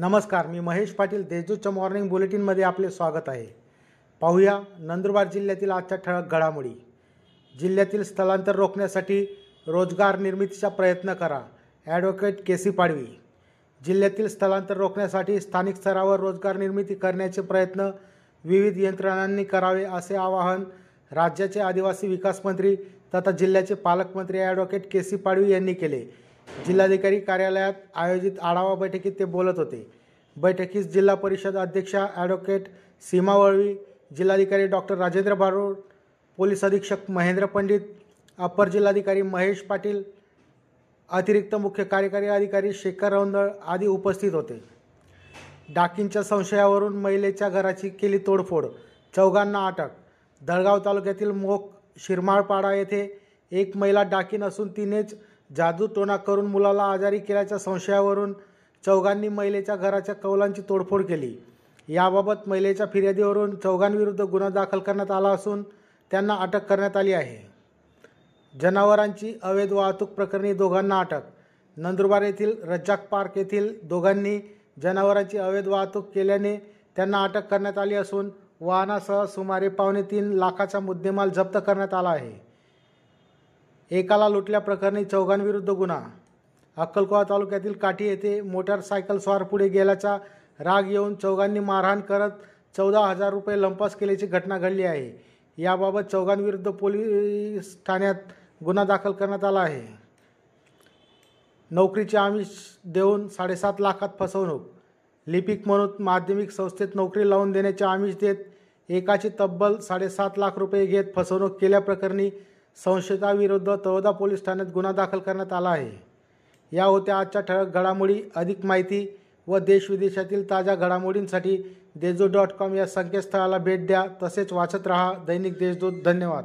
नमस्कार मी महेश पाटील देशदूतच्या मॉर्निंग बुलेटिनमध्ये आपले स्वागत आहे. पाहूया नंदुरबार जिल्ह्यातील आजच्या ठळक घडामोडी. जिल्ह्यातील स्थलांतर रोखण्यासाठी रोजगार निर्मितीचा प्रयत्न करा ॲडव्होकेट के सी पाडवी. जिल्ह्यातील स्थलांतर रोखण्यासाठी स्थानिक स्तरावर रोजगार निर्मिती करण्याचे प्रयत्न विविध यंत्रणांनी करावे असे आवाहन राज्याचे आदिवासी विकास मंत्री तथा जिल्ह्याचे पालकमंत्री ॲडव्होकेट के सी पाडवी यांनी केले. जिल्हाधिकारी कार्यालयात आयोजित आढावा बैठकीत ते बोलत होते. बैठकीस जिल्हा परिषद अध्यक्षा ॲडव्होकेट सीमा वळवी जिल्हाधिकारी डॉक्टर राजेंद्र बारोड पोलीस अधीक्षक महेंद्र पंडित अप्पर जिल्हाधिकारी महेश पाटील अतिरिक्त मुख्य कार्यकारी अधिकारी शेखर रौंदळ आदी उपस्थित होते. डाकींच्या संशयावरून महिलेच्या घराची केली तोडफोड चौघांना अटक. दळगाव तालुक्यातील मोख शिरमाळपाडा येथे एक महिला डाकीन असून तिनेच जादूटोणा करून मुलाला आजारी केल्याच्या संशयावरून चौघांनी महिलेच्या घराच्या कौलांची तोडफोड केली. याबाबत महिलेच्या फिर्यादीवरून चौघांविरुद्ध गुन्हा दाखल करण्यात आला असून त्यांना अटक करण्यात आली आहे. जनावरांची अवैध वाहतूक प्रकरणी दोघांना अटक. नंदुरबार येथील रज्जाक पार्क येथील दोघांनी जनावरांची अवैध वाहतूक केल्याने त्यांना अटक करण्यात आली असून वाहनासह सुमारे पावणे तीन लाखाचा मुद्देमाल जप्त करण्यात आला आहे. एकाला लुटल्या प्रकरणी चौघांविरुद्ध गुन्हा. अक्कलकोवा तालुक्यातील काठी येथे मोटारसायकल स्वार पुढे गेल्याचा राग येऊन चौघांनी मारहाण करत चौदा हजार रुपये लंपास केल्याची घटना घडली आहे. याबाबत चौघांविरुद्ध पोलीस ठाण्यात गुन्हा दाखल करण्यात आला आहे. नोकरीचे आमिष देऊन साडेसात लाखात फसवणूक. लिपिक म्हणून माध्यमिक संस्थेत नोकरी लावून देण्याचे आमिष देत एकाची तब्बल साडेसात लाख रुपये घेत फसवणूक केल्याप्रकरणी संशयिताविरुद्ध तळोदा पोलीस ठाण्यात गुन्हा दाखल करण्यात आला आहे. या होत्या आजच्या ठळक घडामोडी अधिक माहिती व देशविदेशातील ताज्या घडामोडींसाठी देशदूत डॉट कॉम या संकेतस्थळाला भेट द्या. तसेच वाचत रहा दैनिक देशदूत. धन्यवाद.